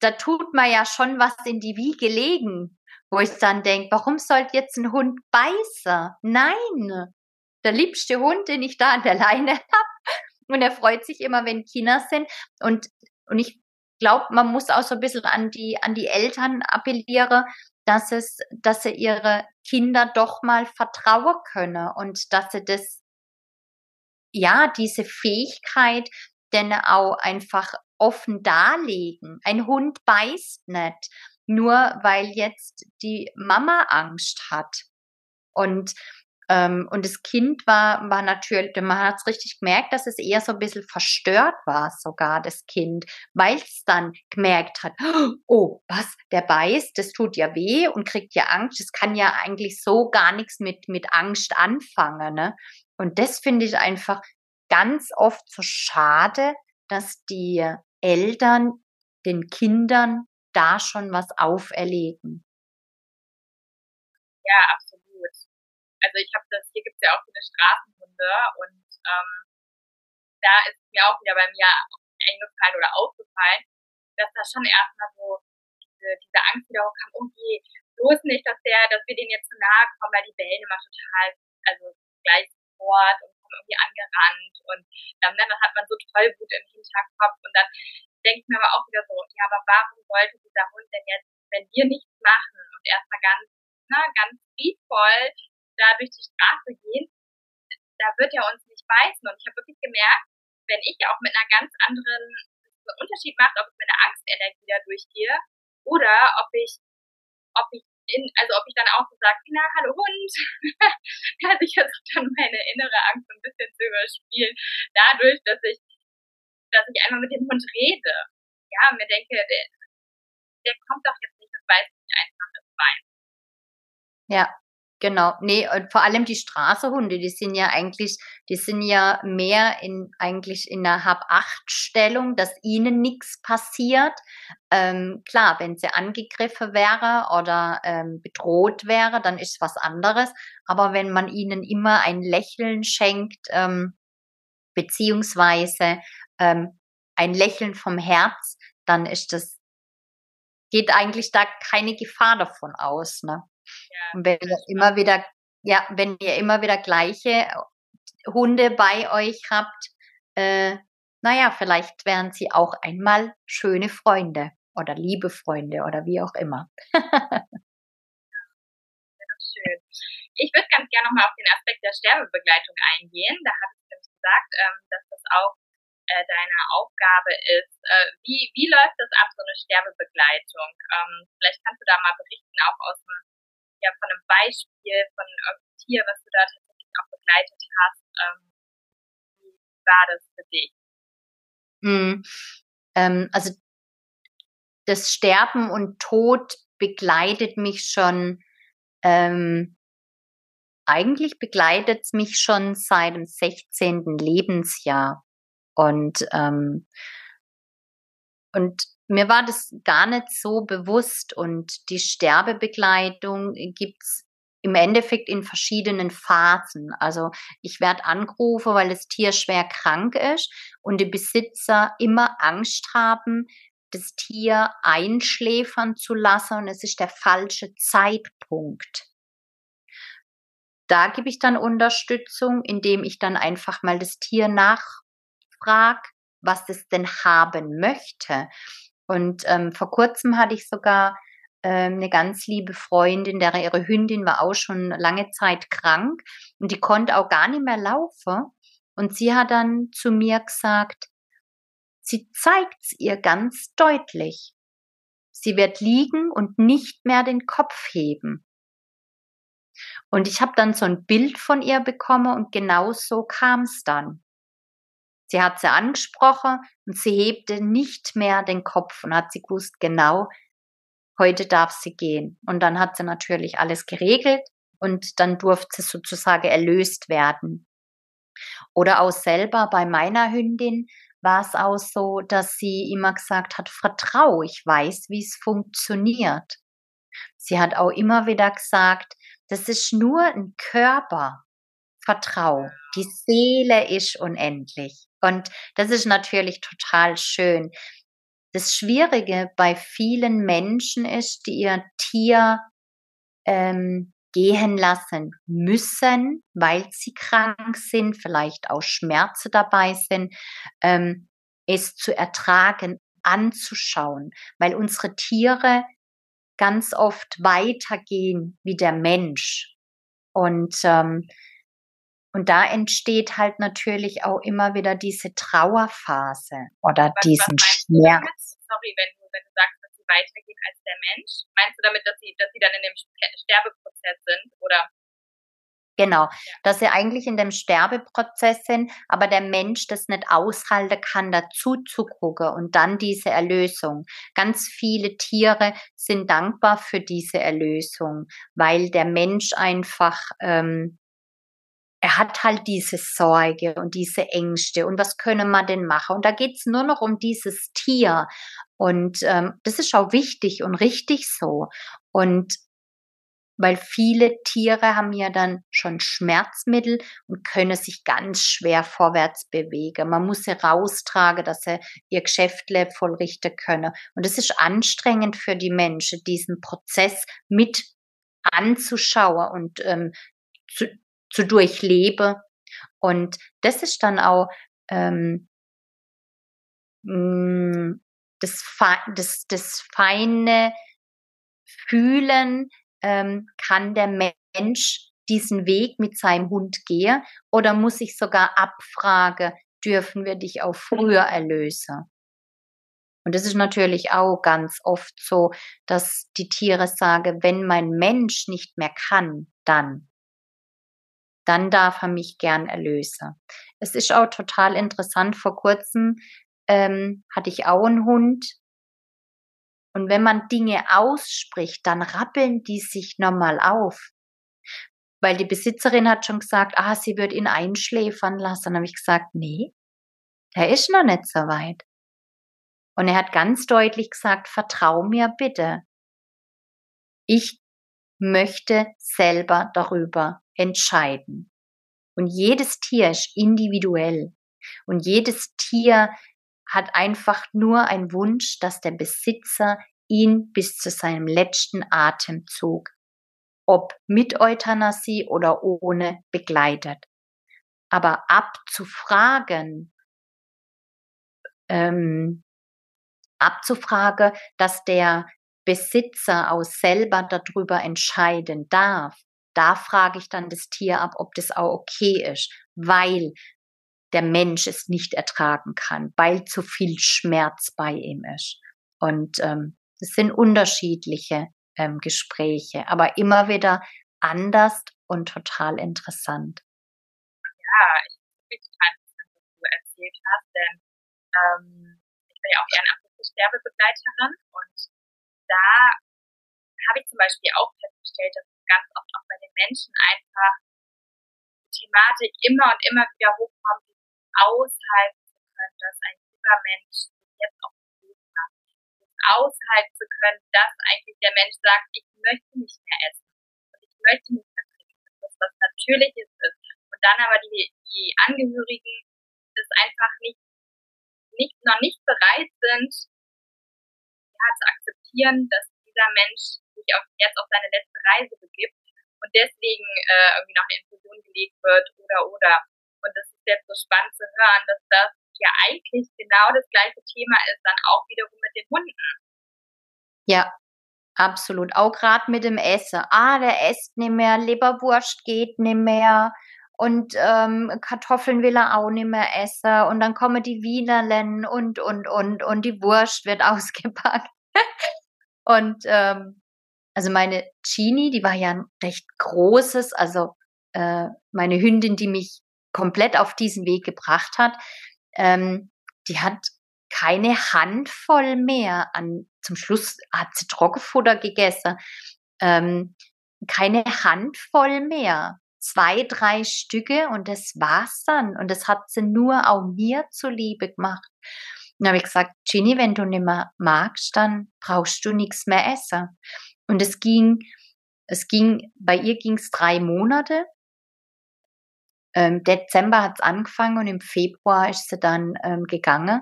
da tut man ja schon was in die Wiege legen wo ich dann denke, warum sollte jetzt ein Hund beißen? Nein, der liebste Hund, den ich da an der Leine (laughs) habe. Und er freut sich immer, wenn Kinder sind. Und, und ich glaube, man muss auch so ein bisschen an die, an die Eltern appellieren, dass es, dass sie ihre Kinder doch mal vertrauen können und dass sie das, ja, diese Fähigkeit denn auch einfach offen darlegen. Ein Hund beißt nicht nur weil jetzt die Mama Angst hat. Und ähm, und das Kind war, war natürlich, man hat es richtig gemerkt, dass es eher so ein bisschen verstört war, sogar das Kind, weil es dann gemerkt hat, oh, was, der beißt, das tut ja weh und kriegt ja Angst. Das kann ja eigentlich so gar nichts mit, mit Angst anfangen. Ne? Und das finde ich einfach ganz oft so schade, dass die Eltern den Kindern da schon was auferlegen.
Ja, absolut. Also ich habe das, hier gibt es ja auch viele Straßenhunde und ähm, da ist mir auch wieder bei mir eingefallen oder aufgefallen, dass da schon erstmal so diese, diese Angst wieder hochkam, oh je, bloß nicht, dass der, dass wir denen jetzt zu nahe kommen, weil die bellen immer total, also gleich fort und kommen irgendwie angerannt und ähm, dann hat man so Tollwut im Hinterkopf und dann denke ich mir aber auch wieder so, ja, aber warum sollte dieser Hund denn jetzt, wenn wir nichts machen und erstmal ganz, na, ne, ganz friedvoll da durch die Straße gehen, da wird er uns nicht beißen. Und ich habe wirklich gemerkt, wenn ich auch mit einer ganz anderen einen Unterschied macht, ob ich mit einer Angstenergie da durchgehe oder ob ich, ob ich in, also ob ich dann auch so sage, na, hallo Hund, (laughs) dass ich jetzt dann meine innere Angst ein bisschen zu überspielen, dadurch, dass ich dass ich einmal mit dem Hund rede. Ja, und mir denke, der, der kommt doch jetzt nicht und beißt nicht einfach ins Bein.
Ja, Genau, nee, und vor allem die Straßehunde, die sind ja eigentlich, die sind ja mehr in eigentlich in einer Hab-Acht-Stellung, dass ihnen nichts passiert. Ähm, klar, wenn sie angegriffen wäre oder ähm, bedroht wäre, dann ist was anderes. Aber wenn man ihnen immer ein Lächeln schenkt, ähm, beziehungsweise ähm, ein Lächeln vom Herz, dann ist das, geht eigentlich da keine Gefahr davon aus. Ne? Ja, Und wenn ihr immer wieder, ja, wenn ihr immer wieder gleiche Hunde bei euch habt, äh, naja, vielleicht wären sie auch einmal schöne Freunde oder liebe Freunde oder wie auch immer.
schön. Ich würde ganz gerne nochmal auf den Aspekt der Sterbebegleitung eingehen. Da habe ich gesagt, ähm, dass das auch äh, deine Aufgabe ist. Äh, wie, wie läuft das ab, so eine Sterbebegleitung? Ähm, vielleicht kannst du da mal berichten, auch aus dem, ja, von einem Beispiel von einem Tier, was du da tatsächlich auch begleitet hast. Ähm, wie war das für dich?
Hm, ähm, also das Sterben und Tod begleitet mich schon ähm, eigentlich begleitet es mich schon seit dem 16. Lebensjahr. Und, ähm, und mir war das gar nicht so bewusst. Und die Sterbebegleitung gibt's im Endeffekt in verschiedenen Phasen. Also ich werde angerufen, weil das Tier schwer krank ist und die Besitzer immer Angst haben, das Tier einschläfern zu lassen und es ist der falsche Zeitpunkt. da gebe ich dann Unterstützung, indem ich dann einfach mal das Tier nachfrage, was es denn haben möchte. Und ähm, vor kurzem hatte ich sogar ähm, eine ganz liebe Freundin, der ihre Hündin war auch schon lange Zeit krank und die konnte auch gar nicht mehr laufen. Und sie hat dann zu mir gesagt, sie zeigt's ihr ganz deutlich. Sie wird liegen und nicht mehr den Kopf heben. Und ich habe dann so ein Bild von ihr bekommen und genau so kam es dann. Sie hat sie angesprochen und sie hebte nicht mehr den Kopf und hat sie gewusst, genau, heute darf sie gehen. Und dann hat sie natürlich alles geregelt und dann durfte sie sozusagen erlöst werden. Oder auch selber bei meiner Hündin war es auch so, dass sie immer gesagt hat, vertrau, ich weiß, wie es funktioniert. Sie hat auch immer wieder gesagt, das ist nur ein Körper. Vertrau. Die Seele ist unendlich. Und das ist natürlich total schön. Das Schwierige bei vielen Menschen ist, die ihr Tier ähm, gehen lassen müssen, weil sie krank sind, vielleicht auch Schmerzen dabei sind, ähm, es zu ertragen, anzuschauen, weil unsere Tiere ganz oft weitergehen wie der Mensch. Und, ähm, und da entsteht halt natürlich auch immer wieder diese Trauerphase oder was, diesen was Schmerz.
Sorry, wenn du, wenn du sagst, dass sie weitergehen als der Mensch. Meinst du damit, dass sie, dass sie dann in dem Sterbeprozess sind? Oder
Genau, dass sie eigentlich in dem Sterbeprozess sind, aber der Mensch das nicht aushalten kann, dazu zu gucken und dann diese Erlösung. Ganz viele Tiere sind dankbar für diese Erlösung, weil der Mensch einfach, ähm, er hat halt diese Sorge und diese Ängste und was können wir denn machen? Und da geht's nur noch um dieses Tier und ähm, das ist auch wichtig und richtig so. Und weil viele Tiere haben ja dann schon Schmerzmittel und können sich ganz schwer vorwärts bewegen. Man muss sie raustragen, dass sie ihr Geschäftle vollrichten können. Und es ist anstrengend für die Menschen, diesen Prozess mit anzuschauen und ähm, zu, zu durchleben. Und das ist dann auch ähm, mm, das, das, das feine Fühlen, ähm, kann der Mensch diesen Weg mit seinem Hund gehen oder muss ich sogar abfragen, dürfen wir dich auch früher erlösen? Und das ist natürlich auch ganz oft so, dass die Tiere sagen, wenn mein Mensch nicht mehr kann, dann, dann darf er mich gern erlösen. Es ist auch total interessant. Vor kurzem ähm, hatte ich auch einen Hund, und wenn man Dinge ausspricht, dann rappeln die sich nochmal auf. Weil die Besitzerin hat schon gesagt, ah, sie wird ihn einschläfern lassen. Dann habe ich gesagt, nee, der ist noch nicht so weit. Und er hat ganz deutlich gesagt, vertrau mir bitte. Ich möchte selber darüber entscheiden. Und jedes Tier ist individuell. Und jedes Tier hat einfach nur ein Wunsch, dass der Besitzer ihn bis zu seinem letzten Atemzug, ob mit Euthanasie oder ohne, begleitet. Aber abzufragen, ähm, abzufragen, dass der Besitzer auch selber darüber entscheiden darf, da frage ich dann das Tier ab, ob das auch okay ist, weil der Mensch es nicht ertragen kann, weil zu viel Schmerz bei ihm ist. Und ähm, das sind unterschiedliche ähm, Gespräche, aber immer wieder anders und total interessant.
Ja, ich es total interessant, was du erzählt hast, denn ähm, ich bin ja auch ehrenamtliche Sterbebegleiterin da habe ich zum Beispiel auch festgestellt, dass ganz oft auch bei den Menschen einfach die Thematik immer und immer wieder hochkommt, aushalten zu können, dass ein lieber Mensch jetzt auch hat. aushalten zu können, dass eigentlich der Mensch sagt, ich möchte nicht mehr essen und ich möchte nicht mehr trinken, dass das was Natürliches ist. Und dann aber die, die Angehörigen das einfach nicht, nicht, noch nicht bereit sind, ja, zu akzeptieren, dass dieser Mensch sich auf, jetzt auf seine letzte Reise begibt und deswegen äh, irgendwie noch eine Infusion gelegt wird oder oder. Und das ist jetzt so spannend zu hören, dass das ja eigentlich genau das gleiche Thema ist, dann auch wiederum mit den Hunden.
Ja, absolut. Auch gerade mit dem Essen. Ah, der esst nicht mehr, Leberwurst geht nicht mehr und ähm, Kartoffeln will er auch nicht mehr essen und dann kommen die Wienerlen und und und und die Wurst wird (laughs) ausgepackt und ähm, also meine Genie, die war ja ein recht großes, also äh, meine Hündin, die mich komplett auf diesen Weg gebracht hat, ähm, die hat keine Handvoll mehr an, zum Schluss hat sie Trockenfutter gegessen, ähm, keine Handvoll mehr zwei, drei Stücke und das war's dann. Und das hat sie nur auch mir zuliebe gemacht. Und habe ich gesagt, Ginny, wenn du nicht mehr magst, dann brauchst du nichts mehr essen. Und es ging, es ging, bei ihr ging es drei Monate. Ähm, Dezember hat es angefangen und im Februar ist sie dann ähm, gegangen.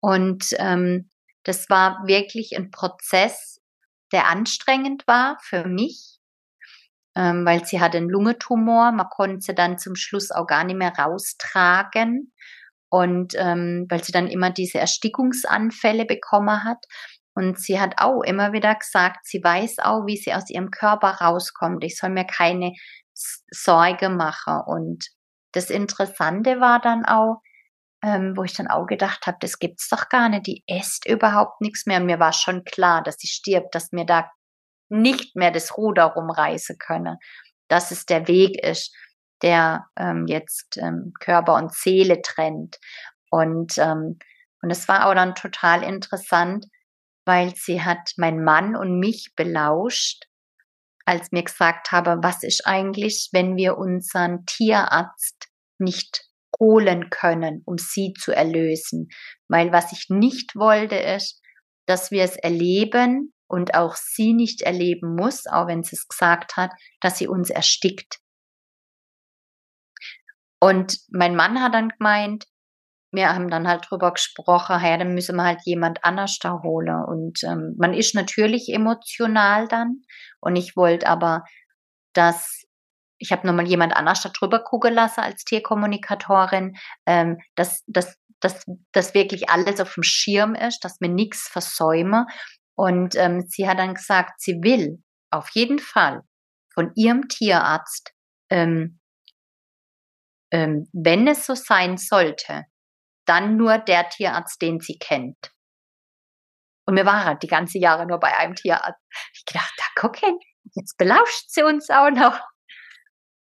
Und ähm, das war wirklich ein Prozess, der anstrengend war für mich, ähm, weil sie hatte einen Lungentumor. Man konnte sie dann zum Schluss auch gar nicht mehr raustragen. Und ähm, weil sie dann immer diese Erstickungsanfälle bekommen hat. Und sie hat auch immer wieder gesagt, sie weiß auch, wie sie aus ihrem Körper rauskommt. Ich soll mir keine Sorge machen. Und das Interessante war dann auch, ähm, wo ich dann auch gedacht habe, das gibt's doch gar nicht. Die esst überhaupt nichts mehr. Und mir war schon klar, dass sie stirbt, dass mir da nicht mehr das Ruder rumreißen können, dass es der Weg ist, der ähm, jetzt ähm, Körper und Seele trennt. Und, ähm, und es war auch dann total interessant, weil sie hat mein Mann und mich belauscht, als mir gesagt habe, was ist eigentlich, wenn wir unseren Tierarzt nicht holen können, um sie zu erlösen. Weil was ich nicht wollte, ist, dass wir es erleben, und auch sie nicht erleben muss, auch wenn sie es gesagt hat, dass sie uns erstickt. Und mein Mann hat dann gemeint, wir haben dann halt drüber gesprochen, ja, dann müssen wir halt jemand anders da holen. Und ähm, man ist natürlich emotional dann. Und ich wollte aber, dass ich habe nochmal jemand anders da drüber gucken lassen als Tierkommunikatorin, ähm, dass, dass, dass, dass wirklich alles auf dem Schirm ist, dass wir nichts versäumen und ähm, sie hat dann gesagt, sie will auf jeden Fall von ihrem Tierarzt, ähm, ähm, wenn es so sein sollte, dann nur der Tierarzt, den sie kennt. Und wir waren die ganze Jahre nur bei einem Tierarzt. Ich dachte, da gucken, jetzt belauscht sie uns auch noch.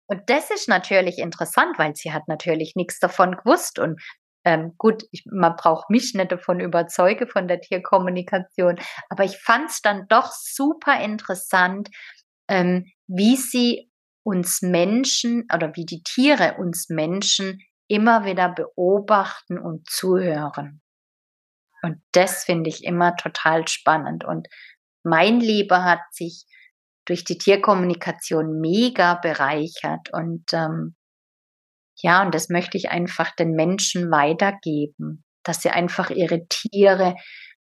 Und das ist natürlich interessant, weil sie hat natürlich nichts davon gewusst. Und ähm, gut, ich, man braucht mich nicht davon überzeugen von der Tierkommunikation, aber ich fand es dann doch super interessant, ähm, wie sie uns Menschen oder wie die Tiere uns Menschen immer wieder beobachten und zuhören. Und das finde ich immer total spannend. Und mein Leben hat sich durch die Tierkommunikation mega bereichert. Und ähm, ja, und das möchte ich einfach den Menschen weitergeben, dass sie einfach ihre Tiere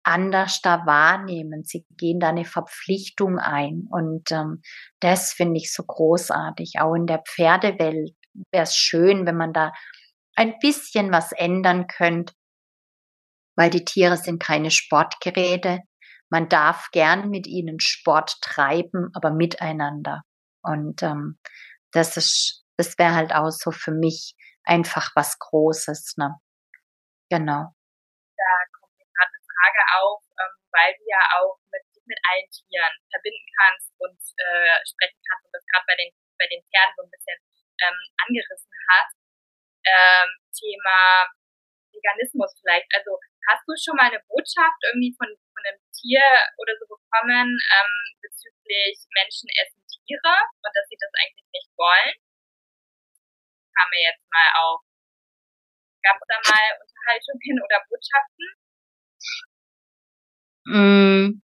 anders da wahrnehmen. Sie gehen da eine Verpflichtung ein. Und ähm, das finde ich so großartig. Auch in der Pferdewelt wäre es schön, wenn man da ein bisschen was ändern könnte, weil die Tiere sind keine Sportgeräte. Man darf gern mit ihnen Sport treiben, aber miteinander. Und ähm, das ist das wäre halt auch so für mich einfach was Großes. Ne? Genau.
Frage auf, ähm, weil du ja auch mit, mit allen Tieren verbinden kannst und äh, sprechen kannst und das gerade bei den, bei den Pferden so ein bisschen ähm, angerissen hast. Ähm, Thema Veganismus vielleicht. Also hast du schon mal eine Botschaft irgendwie von, von einem Tier oder so bekommen ähm, bezüglich Menschen essen Tiere und dass sie das eigentlich nicht wollen? kam mir jetzt mal auf. Gab es da mal Unterhaltungen oder Botschaften?
Mm.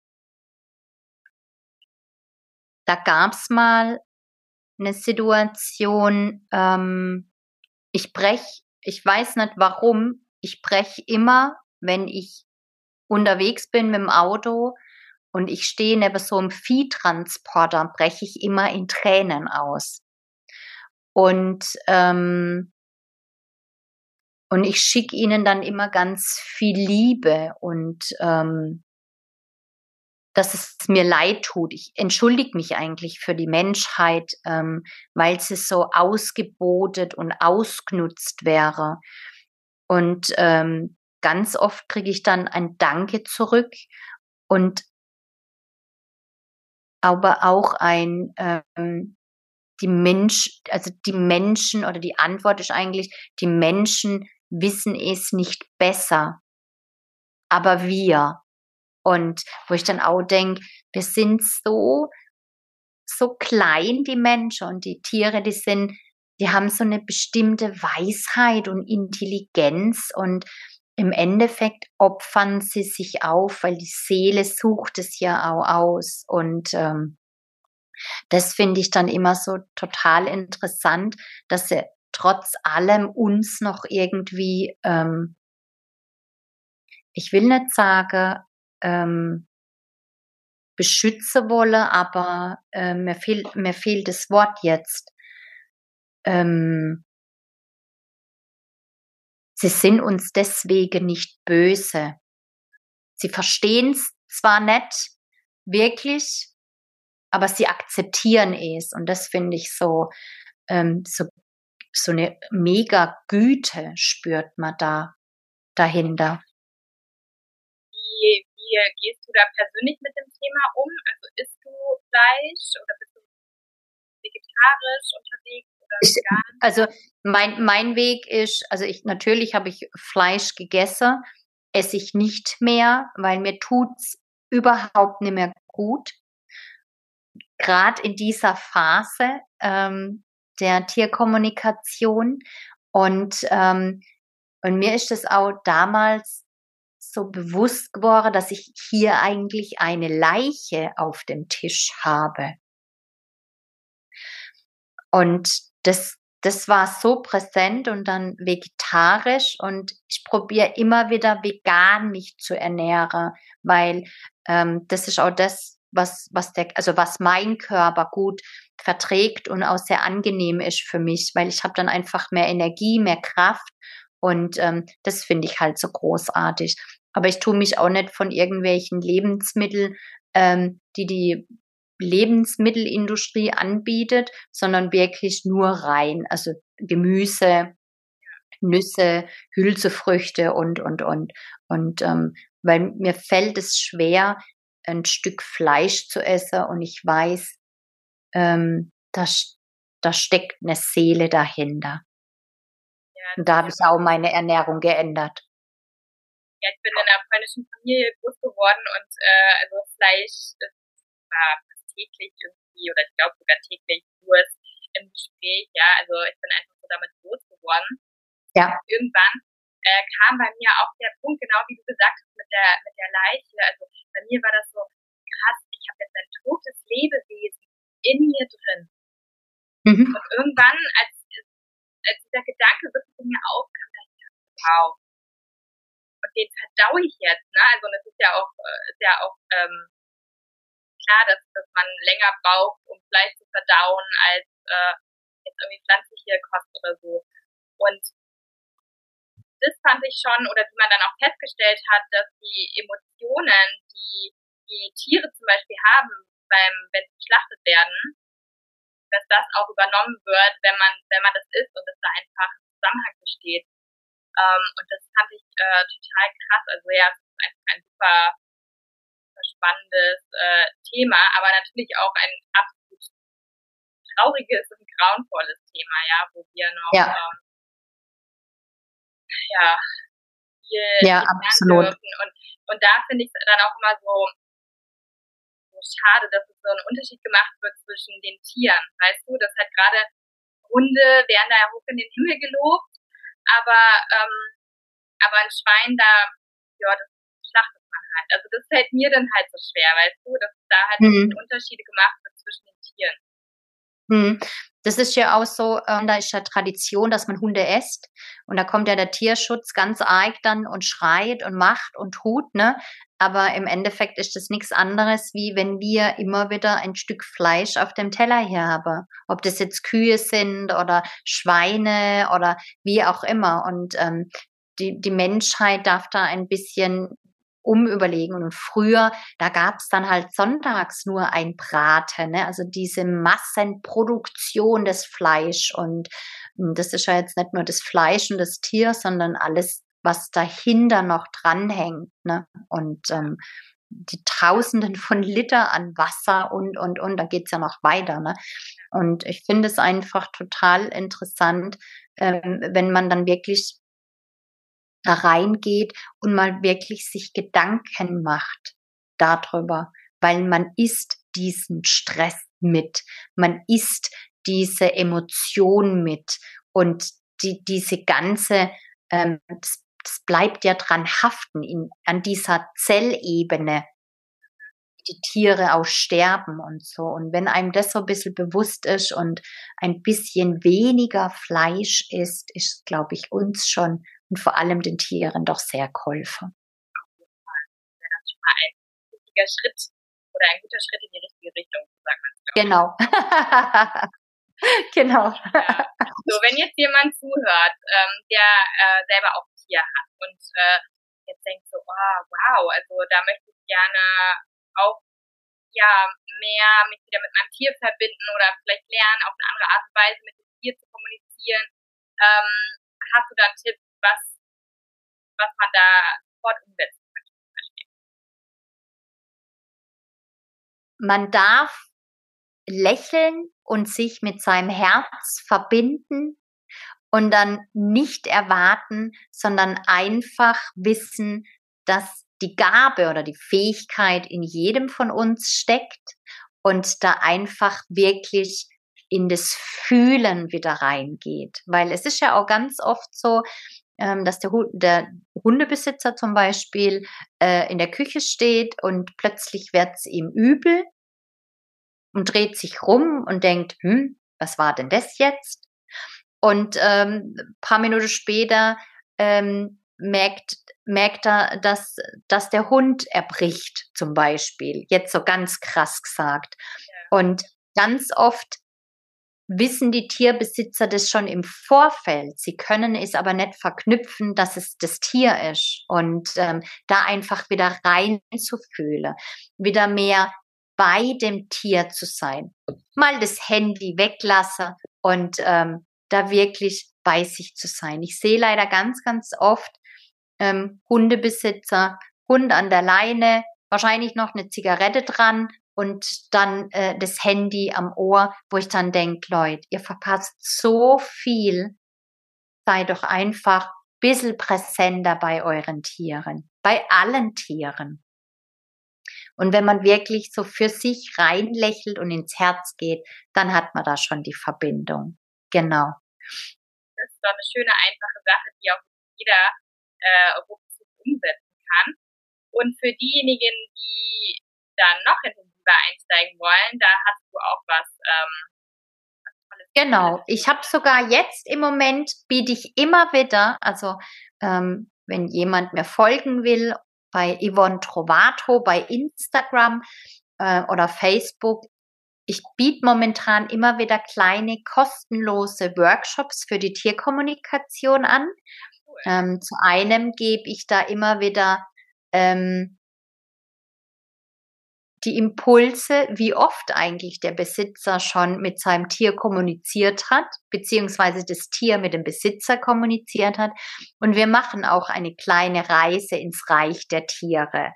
Da gab es mal eine Situation, ähm, ich brech, ich weiß nicht warum, ich brech immer, wenn ich unterwegs bin mit dem Auto und ich stehe neben so einem Viehtransporter, breche ich immer in Tränen aus. Und, ähm, und ich schicke ihnen dann immer ganz viel Liebe und ähm, dass es mir leid tut. Ich entschuldige mich eigentlich für die Menschheit, ähm, weil sie so ausgebotet und ausgenutzt wäre. Und ähm, ganz oft kriege ich dann ein Danke zurück und aber auch ein ähm, die Mensch, also die Menschen oder die Antwort ist eigentlich, die Menschen wissen es nicht besser, aber wir. Und wo ich dann auch denke, wir sind so, so klein, die Menschen und die Tiere, die sind, die haben so eine bestimmte Weisheit und Intelligenz und im Endeffekt opfern sie sich auf, weil die Seele sucht es ja auch aus. Und ähm, das finde ich dann immer so total interessant, dass sie trotz allem uns noch irgendwie, ähm, ich will nicht sagen, ähm, beschützen wolle, aber äh, mir, fehlt, mir fehlt das Wort jetzt. Ähm, sie sind uns deswegen nicht böse. Sie verstehen es zwar nicht wirklich, aber sie akzeptieren es. Und das finde ich so, ähm, so, so eine mega Güte spürt man da dahinter.
Wie gehst du da persönlich mit dem Thema um? Also isst du Fleisch oder bist du vegetarisch unterwegs?
Ich, also mein, mein Weg ist, also ich natürlich habe ich Fleisch gegessen, esse ich nicht mehr, weil mir tut's überhaupt nicht mehr gut. Gerade in dieser Phase ähm, der Tierkommunikation und ähm, und mir ist es auch damals so bewusst geworden, dass ich hier eigentlich eine Leiche auf dem Tisch habe. Und das, das war so präsent und dann vegetarisch und ich probiere immer wieder vegan mich zu ernähren, weil ähm, das ist auch das, was, was der, also was mein Körper gut verträgt und auch sehr angenehm ist für mich, weil ich habe dann einfach mehr Energie, mehr Kraft und ähm, das finde ich halt so großartig. Aber ich tue mich auch nicht von irgendwelchen Lebensmitteln, ähm, die die Lebensmittelindustrie anbietet, sondern wirklich nur rein, also Gemüse, Nüsse, Hülsefrüchte und, und, und. Und ähm, weil mir fällt es schwer, ein Stück Fleisch zu essen und ich weiß, ähm, da, da steckt eine Seele dahinter. Ja, und da habe ich auch meine Ernährung geändert.
Ja, ich bin in einer polnischen Familie groß geworden und äh, also Fleisch, das war täglich irgendwie oder ich glaube sogar täglich Kurs im Gespräch, ja, also ich bin einfach so damit groß geworden.
Ja.
Und irgendwann äh, kam bei mir auch der Punkt, genau wie du gesagt hast, mit der, mit der Leiche. Also bei mir war das so krass, ich habe jetzt ein totes Lebewesen in mir drin. Mhm. Und irgendwann, als, als dieser Gedanke wirklich in mir aufkam, dachte ich, wow. Und den verdau ich jetzt, ne? Also das ist ja auch, äh, ist ja auch ähm, klar, dass, dass man länger braucht, um Fleisch zu verdauen, als äh, jetzt irgendwie pflanzliche Kost oder so. Und das fand ich schon, oder wie man dann auch festgestellt hat, dass die Emotionen, die die Tiere zum Beispiel haben, beim, wenn sie geschlachtet werden, dass das auch übernommen wird, wenn man, wenn man das isst und dass da einfach ein Zusammenhang besteht. Ähm, und das fand ich äh, total krass. Also ja, es ist einfach ein super spannendes äh, Thema, aber natürlich auch ein absolut trauriges und grauenvolles Thema, ja, wo wir noch ja, ähm, ja viel
ja, absolut.
Dürfen. Und, und da finde ich es dann auch immer so, so schade, dass es so ein Unterschied gemacht wird zwischen den Tieren. Weißt du, dass halt gerade Hunde werden da hoch in den Himmel gelobt, aber ähm, aber ein Schwein da, ja, das schlachtet halt. Also das fällt mir dann halt so schwer, weißt du, dass da halt mhm. Unterschiede gemacht wird zwischen den Tieren.
Hm. Das ist ja auch so, äh, da ist ja Tradition, dass man Hunde esst. Und da kommt ja der Tierschutz ganz arg dann und schreit und macht und tut, ne? Aber im Endeffekt ist das nichts anderes, wie wenn wir immer wieder ein Stück Fleisch auf dem Teller hier haben. Ob das jetzt Kühe sind oder Schweine oder wie auch immer. Und ähm, die, die Menschheit darf da ein bisschen umüberlegen. Und früher, da gab es dann halt sonntags nur ein Braten, ne? also diese Massenproduktion des Fleisch. Und hm, das ist ja jetzt nicht nur das Fleisch und das Tier, sondern alles, was dahinter noch dranhängt. Ne? Und ähm, die Tausenden von Liter an Wasser und, und, und, da geht's ja noch weiter. Ne? Und ich finde es einfach total interessant, ähm, wenn man dann wirklich da reingeht und mal wirklich sich Gedanken macht darüber, weil man isst diesen Stress mit, man isst diese Emotion mit und die, diese ganze, ähm, das, das bleibt ja dran haften in, an dieser Zellebene, die Tiere auch sterben und so. Und wenn einem das so ein bisschen bewusst ist und ein bisschen weniger Fleisch ist, ist, glaube ich, uns schon und vor allem den Tieren doch sehr geholfen.
Das ist schon mal ein wichtiger Schritt oder ein guter Schritt in die richtige Richtung, sagt man.
Genau. (laughs) genau.
Ja. So, wenn jetzt jemand zuhört, ähm, der äh, selber auch Tier hat und äh, jetzt denkt so, oh, wow, also da möchte ich gerne auch ja mehr mich wieder mit meinem Tier verbinden oder vielleicht lernen, auf eine andere Art und Weise mit dem Tier zu kommunizieren. Ähm, hast du da einen Tipp, was, was man da sofort umsetzen könnte.
Man darf lächeln und sich mit seinem Herz verbinden und dann nicht erwarten, sondern einfach wissen, dass die Gabe oder die Fähigkeit in jedem von uns steckt und da einfach wirklich in das Fühlen wieder reingeht. Weil es ist ja auch ganz oft so, ähm, dass der, der, Hundebesitzer zum Beispiel äh, in der Küche steht und plötzlich wird es ihm übel und dreht sich rum und denkt, hm, was war denn das jetzt? Und ähm, paar Minuten später ähm, merkt, merkt er, dass, dass der Hund erbricht, zum Beispiel. Jetzt so ganz krass gesagt. Ja. Und ganz oft wissen die Tierbesitzer das schon im Vorfeld. Sie können es aber nicht verknüpfen, dass es das Tier ist und ähm, da einfach wieder reinzufühlen, wieder mehr bei dem Tier zu sein, mal das Handy weglassen und ähm, da wirklich bei sich zu sein. Ich sehe leider ganz, ganz oft ähm, Hundebesitzer, Hund an der Leine, wahrscheinlich noch eine Zigarette dran und dann äh, das Handy am Ohr, wo ich dann denke, Leute, ihr verpasst so viel. Sei doch einfach ein bisschen präsenter bei euren Tieren, bei allen Tieren. Und wenn man wirklich so für sich reinlächelt und ins Herz geht, dann hat man da schon die Verbindung. Genau.
Das ist doch eine schöne, einfache Sache, die auch jeder äh, umsetzen kann. Und für diejenigen, die dann noch intensiver einsteigen wollen, da hast du auch was. Ähm,
genau, ich habe sogar jetzt im Moment, biete ich immer wieder, also ähm, wenn jemand mir folgen will, bei Yvonne Trovato, bei Instagram äh, oder Facebook, ich biete momentan immer wieder kleine kostenlose Workshops für die Tierkommunikation an. Ähm, zu einem gebe ich da immer wieder ähm, die Impulse, wie oft eigentlich der Besitzer schon mit seinem Tier kommuniziert hat, beziehungsweise das Tier mit dem Besitzer kommuniziert hat. Und wir machen auch eine kleine Reise ins Reich der Tiere.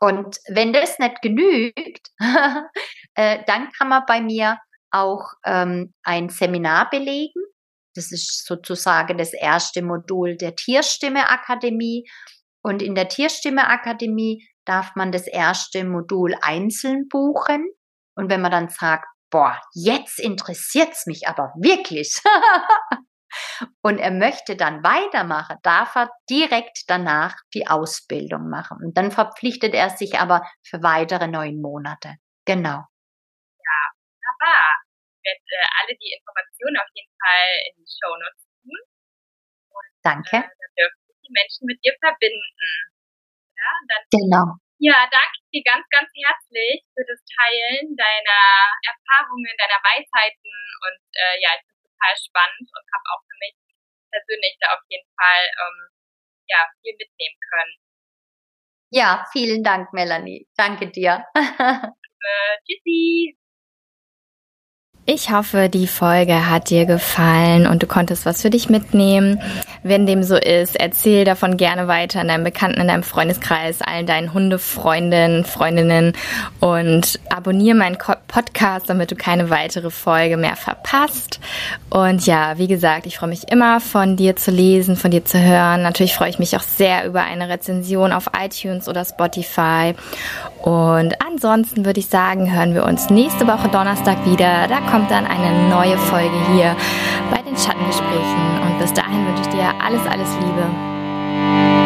Und wenn das nicht genügt, (laughs) äh, dann kann man bei mir auch ähm, ein Seminar belegen. Das ist sozusagen das erste Modul der Tierstimme Akademie. Und in der Tierstimme Akademie darf man das erste Modul einzeln buchen. Und wenn man dann sagt, boah, jetzt interessiert's mich aber wirklich. (laughs) und er möchte dann weitermachen, darf er direkt danach die Ausbildung machen. Und dann verpflichtet er sich aber für weitere neun Monate. Genau.
Ja, wunderbar.
werde äh, alle die Informationen auf jeden Fall in die Show Notes tun.
Und, Danke. Äh,
dann dürfen sich die Menschen mit dir verbinden.
Ja, dann, genau.
Ja, danke dir ganz, ganz herzlich für das Teilen deiner Erfahrungen, deiner Weisheiten und äh, ja, ich total spannend und habe auch für mich persönlich da auf jeden Fall ähm, ja, viel mitnehmen können.
Ja, vielen Dank, Melanie. Danke dir. (laughs)
tschüssi.
Ich hoffe, die Folge hat dir gefallen und du konntest was für dich mitnehmen. Wenn dem so ist, erzähl davon gerne weiter in deinem Bekannten, in deinem Freundeskreis, allen deinen Hundefreundinnen, Freundinnen und abonniere meinen Podcast, damit du keine weitere Folge mehr verpasst. Und ja, wie gesagt, ich freue mich immer von dir zu lesen, von dir zu hören. Natürlich freue ich mich auch sehr über eine Rezension auf iTunes oder Spotify. Und ansonsten würde ich sagen, hören wir uns nächste Woche Donnerstag wieder. Da kommt dann eine neue Folge hier Schattengesprächen. Und bis dahin wünsche ich dir alles, alles Liebe.